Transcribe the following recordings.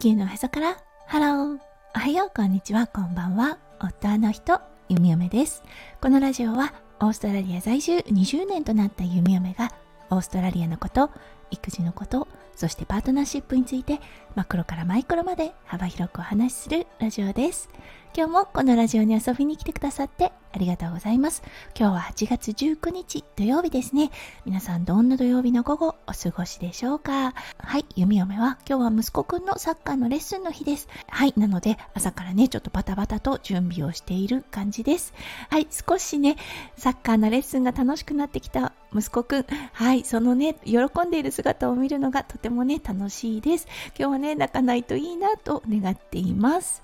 地球のへそから。ハローおはよう。こんにちは。こんばんは。夫の人ゆみおめです。このラジオはオーストラリア在住20年となったゆみおめがオーストラリアのこと育児のことそしてパートナーシップについてマクロからマイクロまで幅広くお話しするラジオです。今日もこのラジオに遊びに来てくださってありがとうございます。今日は8月19日土曜日ですね。皆さんどんな土曜日の午後お過ごしでしょうか？はい弓嫁は今日は息子くんのサッカーのレッスンの日です。はいなので朝からねちょっとバタバタと準備をしている感じです。はい少しねサッカーのレッスンが楽しくなってきた息子くん。はいそのね喜んでいる姿を見るのがとてもね楽しいです今日はね泣かないといいなと願っています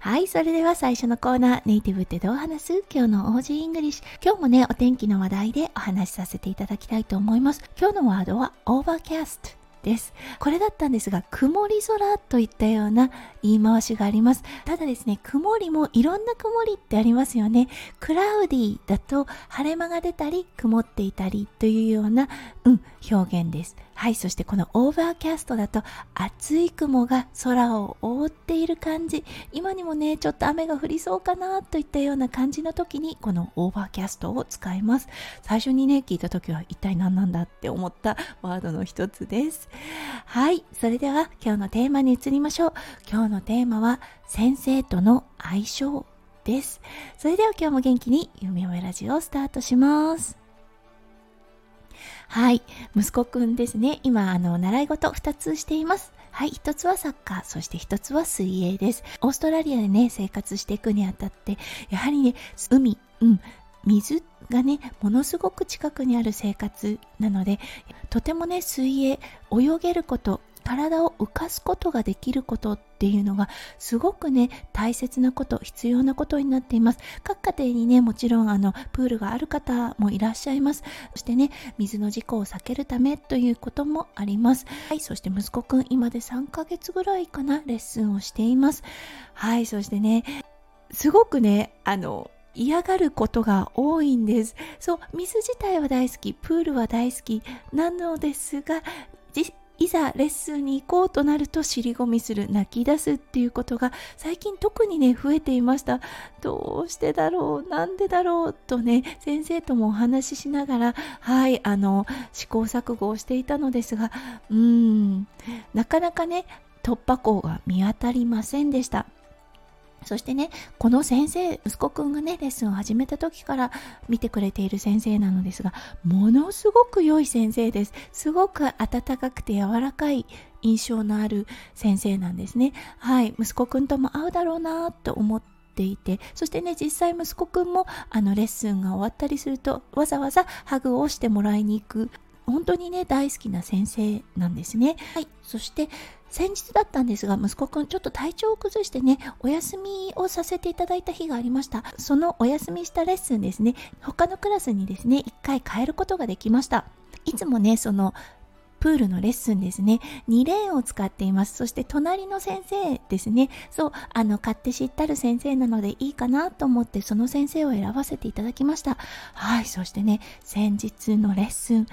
はい、それでは最初のコーナー、ネイティブってどう話す？今日の Aussie English。今日もね、お天気の話題でお話しさせていただきたいと思います。今日のワードは overcast。です。これだったんですが、曇り空といったような言い回しがあります。ただですね、曇りもいろんな曇りってありますよね。 cloudy だと晴れ間が出たり、曇っていたりというような、うん、表現です。はい、そしてこの overcast だと厚い雲が空を覆っている感じ。今にもね、ちょっと雨が降りそうかなといったような感じの時にこの overcast を使います。最初にね、聞いた時は一体何なんだって思ったワードの一つです。はい、それでは今日のテーマに移りましょう。今日のテーマは先生との相性です。それでは今日も元気に夢めラジオをスタートします。はい。息子くんですね。今、あの、習い事2つしています。はい。1つはサッカー、そして1つは水泳です。オーストラリアでね、生活していくにあたって、やはりね、海、うん、水がね、ものすごく近くにある生活なので、とてもね、水泳、泳げること、体を浮かすことができることっていうのがすごくね大切なこと必要なことになっています。各家庭にねもちろんあのプールがある方もいらっしゃいます。そしてね水の事故を避けるためということもあります。はいそして息子くん今で3ヶ月ぐらいかなレッスンをしています。はいそしてねすごくねあの嫌がることが多いんです。そう、水自体は大好き、プールは大好きなのですが、いざレッスンに行こうとなると尻込みする泣き出すっていうことが最近特にね増えていました。どうしてだろう？なんでだろう？とね先生ともお話ししながらはいあの試行錯誤をしていたのですがうーんなかなかね突破口が見当たりませんでした。そしてね、この先生、息子くんがね、レッスンを始めた時から見てくれている先生なのですが、ものすごく良い先生です。すごく温かくて柔らかい印象のある先生なんですね。はい、息子くんとも合うだろうなと思っていてそしてね実際息子くんもあのレッスンが終わったりするとわざわざハグをしてもらいに行く本当にね大好きな先生なんですねはいそして先日だったんですが、息子くんちょっと体調を崩してね、お休みをさせていただいた日がありました。そのお休みしたレッスンですね、他のクラスにですね、一回変えることができました。いつもね、その、プールのレッスンですね。2レーンを使っています。そして隣の先生ですね。そう、あの、買って知ったる先生なのでいいかなと思ってその先生を選ばせていただきました。はい、そしてね、先日のレッスン、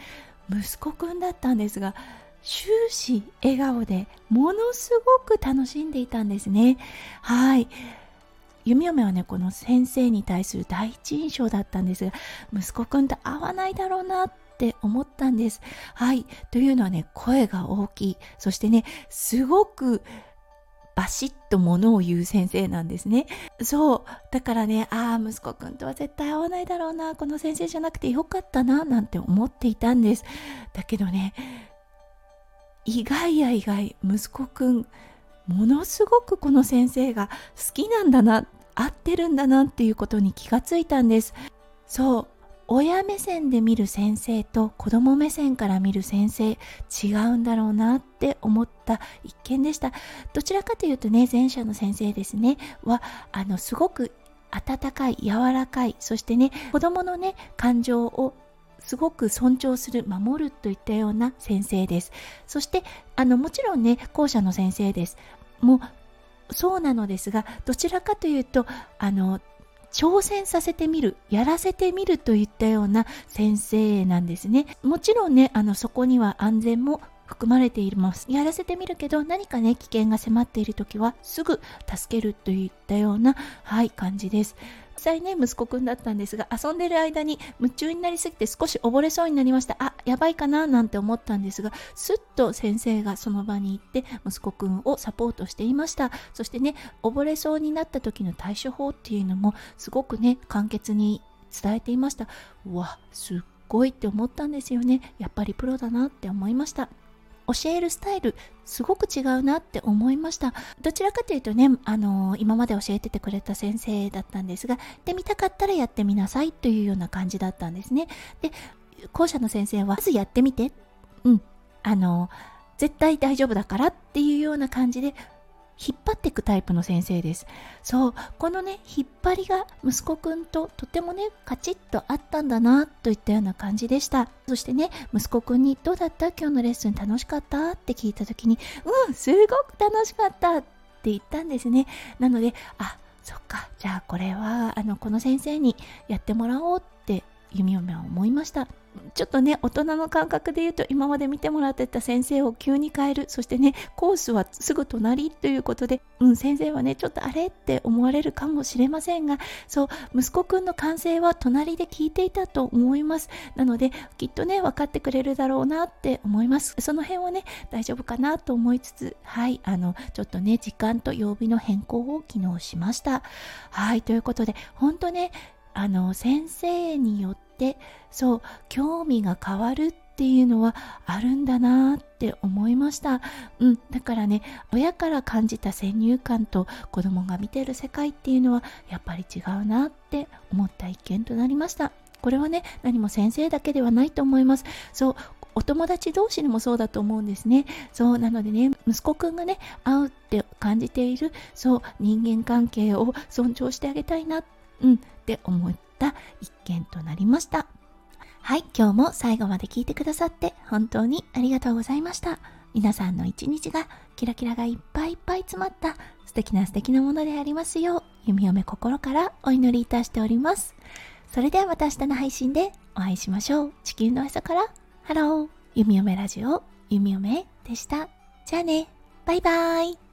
息子くんだったんですが、終始笑顔でものすごく楽しんでいたんですね。はい。弓嫁はね、この先生に対する第一印象だったんですが、息子くんと合わないだろうなって思ったんです。はい。というのはね、声が大きい。そしてね、すごくバシッとものを言う先生なんですね。そう。だからね、ああ、息子くんとは絶対合わないだろうな、この先生じゃなくてよかったな、なんて思っていたんです。だけどね、意外や意外息子くんものすごくこの先生が好きなんだな合ってるんだなっていうことに気がついたんですそう親目線で見る先生と子供目線から見る先生違うんだろうなって思った一件でした。どちらかというとね前者の先生ですね。はあのすごく温かい柔らかいそしてね子供のね感情をすごく尊重する守るといったような先生です。そしてあのもちろんね校舎の先生です。もうそうなのですがどちらかというとあの挑戦させてみるやらせてみるといったような先生なんですね。もちろんねあのそこには安全も含まれています。やらせてみるけど何かね危険が迫っている時はすぐ助けるといったようなはい感じです。実際ね息子くんだったんですが遊んでる間に夢中になりすぎて少し溺れそうになりました。あやばいかななんて思ったんですがすっと先生がその場に行って息子くんをサポートしていました。そしてね溺れそうになった時の対処法っていうのもすごくね簡潔に伝えていました。うわすっごいって思ったんですよね。やっぱりプロだなって思いました。教えるスタイルすごく違うなって思いました。どちらかというとねあの今まで教えててくれた先生だったんですがで見たかったらやってみなさいというような感じだったんですね。で校舎の先生はまずやってみてうん。あの絶対大丈夫だからっていうような感じで引っ張っていくタイプの先生です。そう、このね、引っ張りが息子くんととてもね、カチッとあったんだな、といったような感じでした。そしてね、息子くんにどうだった？今日のレッスン楽しかった？って聞いた時に、うん、すごく楽しかったって言ったんですね。なので、あ、そっか、じゃあこれは、あの、この先生にやってもらおうって弓嫁は思いました。ちょっとね大人の感覚で言うと今まで見てもらってた先生を急に変える。そしてねコースはすぐ隣ということで、うん、先生はねちょっとあれって思われるかもしれませんがそう息子くんの感性は隣で聞いていたと思います。なのできっとね分かってくれるだろうなって思います。その辺はね大丈夫かなと思いつつはいあのちょっとね時間と曜日の変更を昨日しました。はいということで本当ねあの先生によってそう興味が変わるっていうのはあるんだなって思いました。うん、だからね、親から感じた先入観と子供が見てる世界っていうのはやっぱり違うなって思った一見となりました。これはね、何も先生だけではないと思います。そう、お友達同士にもそうだと思うんですね。そう、なのでね、息子くんがね、会うって感じている、そう、人間関係を尊重してあげたいな、うん、って思った一件となりました。はい、今日も最後まで聞いてくださって本当にありがとうございました。皆さんの一日がキラキラがいっぱいいっぱい詰まった素敵な素敵なものでありますよう、弓嫁心からお祈りいたしております。それではまた明日の配信でお会いしましょう。地球のへそからハロー、弓嫁ラジオ、弓嫁でした。じゃあね、バイバイ。